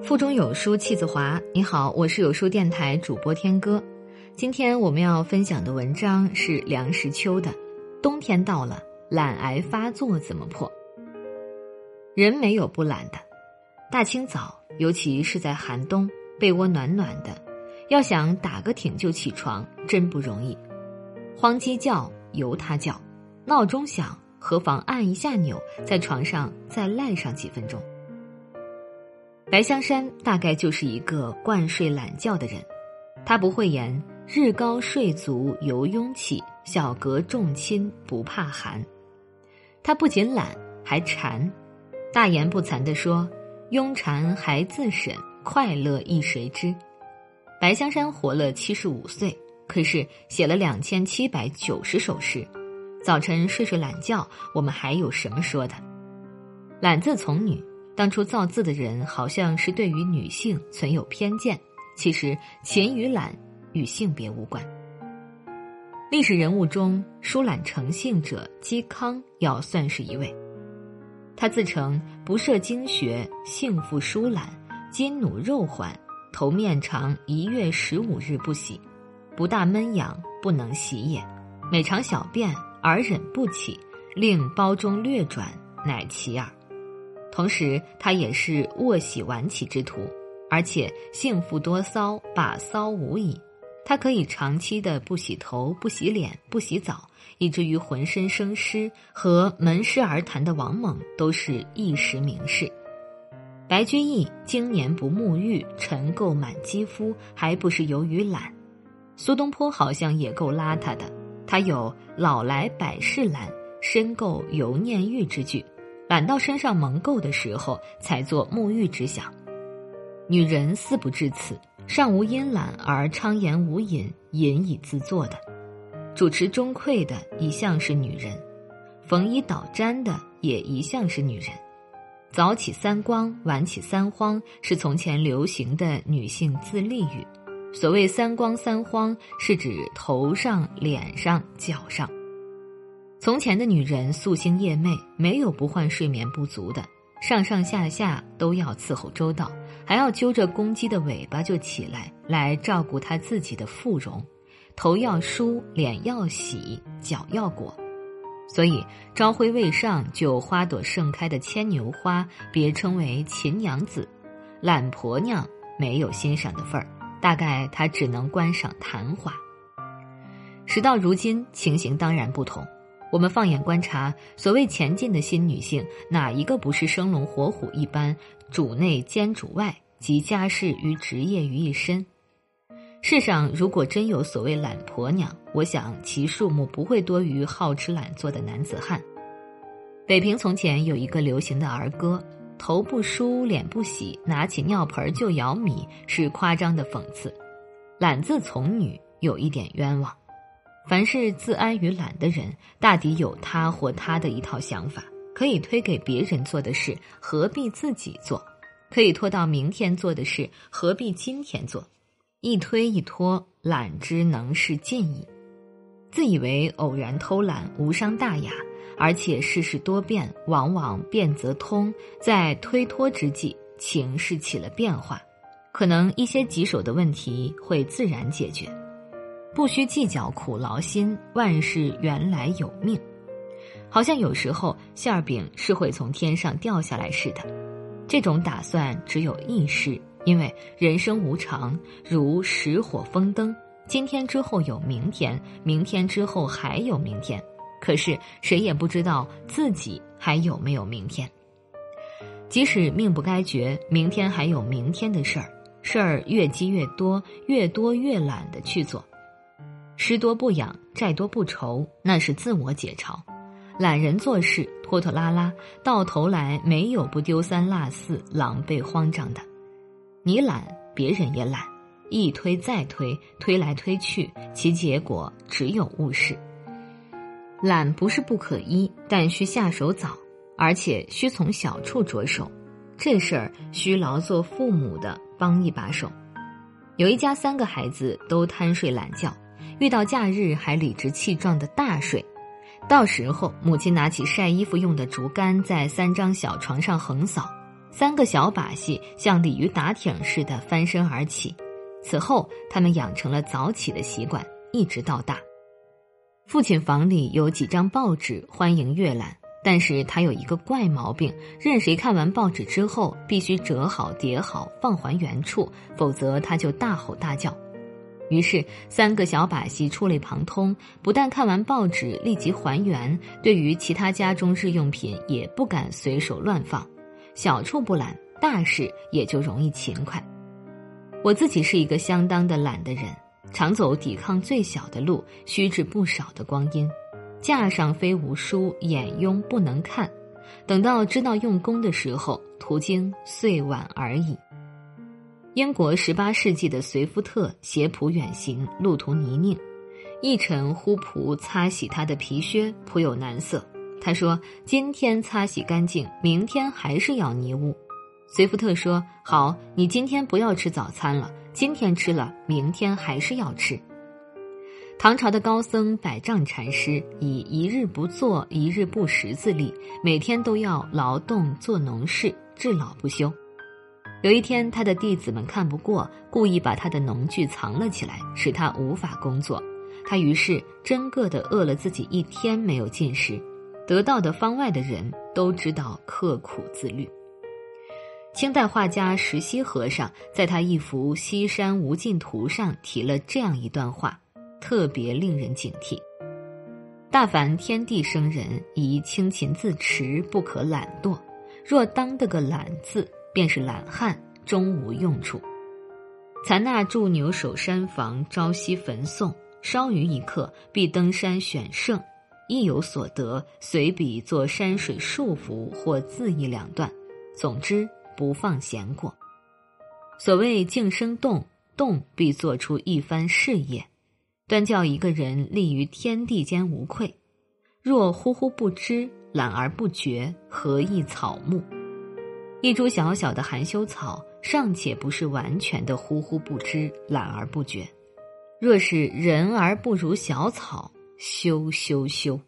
腹中有书气自华。你好，我是有书电台主播天歌。今天我们要分享的文章是梁实秋的《冬天到了，懒癌发作怎么破》。人没有不懒的，大清早，尤其是在寒冬，被窝暖暖的，要想打个挺就起床，真不容易。荒鸡叫，由它叫；闹钟响，何妨按一下钮，在床上再赖上几分钟。白香山大概就是一个惯睡懒觉的人，他不会言“日高睡足犹慵起，小阁重亲不怕寒”。他不仅懒，还馋。大言不惭地说：“慵馋还自审，快乐亦谁知？”白香山活了七十五岁，可是写了两千七百九十首诗。早晨睡睡懒觉，我们还有什么说的？懒字从女。当初造字的人好像是对于女性存有偏见，其实勤与懒与性别无关。历史人物中疏懒成性者，嵇康要算是一位。他自称不涉经学，性复疏懒，筋弩肉缓，头面长一月十五日不洗，不大闷痒，不能洗也。每尝小便而忍不起，令包中略转，乃其耳。同时，他也是卧洗晚起之徒，而且性妇多骚，把骚无已。他可以长期的不洗头、不洗脸、不洗澡，以至于浑身生湿，和门师而谈的王猛都是一时名士。白居易经年不沐浴，尘垢满肌肤，还不是由于懒？苏东坡好像也够邋遢的，他有“老来百事懒，身垢犹念玉”之句。懒到身上蒙垢的时候，才做沐浴之想。女人似不至此，尚无因懒而昌言无饮，饮以自作的。主持中馈的一向是女人，缝衣捣毡的也一向是女人。早起三光，晚起三荒，是从前流行的女性自立语。所谓三光三荒，是指头上、脸上、脚上。从前的女人夙兴夜寐，没有不患睡眠不足的，上上下下都要伺候周到，还要揪着公鸡的尾巴就起来来照顾她自己的妇容，头要梳，脸要洗，脚要裹，所以朝晖未上就花朵盛开的牵牛花，别称为秦娘子。懒婆娘没有欣赏的份儿，大概她只能观赏昙花。时到如今，情形当然不同。我们放眼观察，所谓前进的新女性，哪一个不是生龙活虎一般，主内兼主外，集家事与职业于一身？世上如果真有所谓懒婆娘，我想其数目不会多于好吃懒做的男子汉。北平从前有一个流行的儿歌：“头不梳，脸不洗，拿起尿盆就舀米”，是夸张的讽刺。懒字从女，有一点冤枉。凡是自安于懒的人，大抵有他或他的一套想法，可以推给别人做的事，何必自己做？可以拖到明天做的事，何必今天做？一推一拖，懒之能是尽矣。自以为偶然偷懒无伤大雅，而且世事多变，往往变则通。在推脱之际，情势起了变化，可能一些棘手的问题会自然解决。不需计较苦劳心，万事原来有命。好像有时候馅儿饼是会从天上掉下来似的。这种打算只有一事，因为人生无常，如石火风灯，今天之后有明天，明天之后还有明天。可是谁也不知道自己还有没有明天。即使命不该绝，明天还有明天的事儿，事儿越积越多，越多越懒得去做。吃多不养，债多不愁，那是自我解嘲。懒人做事拖拖拉拉，到头来没有不丢三落四、狼狈慌张的。你懒，别人也懒，一推再推，推来推去，其结果只有误事。懒不是不可依，但需下手早，而且需从小处着手。这事儿需劳作父母的帮一把手。有一家三个孩子都贪睡懒觉。遇到假日还理直气壮的大睡，到时候母亲拿起晒衣服用的竹竿在三张小床上横扫，三个小把戏像鲤鱼打挺似的翻身而起。此后，他们养成了早起的习惯，一直到大。父亲房里有几张报纸，欢迎阅览。但是他有一个怪毛病，任谁看完报纸之后，必须折好、叠好，放还原处，否则他就大吼大叫。于是，三个小把戏触类旁通，不但看完报纸立即还原，对于其他家中日用品也不敢随手乱放。小处不懒，大事也就容易勤快。我自己是一个相当的懒的人，常走抵抗最小的路，虚掷不少的光阴。架上非无书，眼庸不能看。等到知道用功的时候，途经岁晚而已。英国十八世纪的随夫特携仆远行，路途泥泞，一尘呼仆擦洗他的皮靴，颇有难色。他说：“今天擦洗干净，明天还是要泥污。”随福特说：“好，你今天不要吃早餐了。今天吃了，明天还是要吃。”唐朝的高僧百丈禅师以一日不做、一日不食自立，每天都要劳动做农事，至老不休。有一天，他的弟子们看不过，故意把他的农具藏了起来，使他无法工作。他于是真个的饿了自己一天没有进食，得到的方外的人都知道刻苦自律。清代画家石溪和尚在他一幅《西山无尽图》上提了这样一段话，特别令人警惕：“大凡天地生人，宜清勤自持，不可懒惰。若当得个懒字，便是懒汉，终无用处。残那驻牛守山房，朝夕焚诵，稍余一刻，必登山选胜。亦有所得，随笔作山水束缚或字意两段。总之。”不放闲过。所谓静生动，动必做出一番事业，端叫一个人立于天地间无愧。若忽忽不知，懒而不觉，何益草木？一株小小的含羞草，尚且不是完全的呼呼不知、懒而不觉。若是人而不如小草，羞羞羞！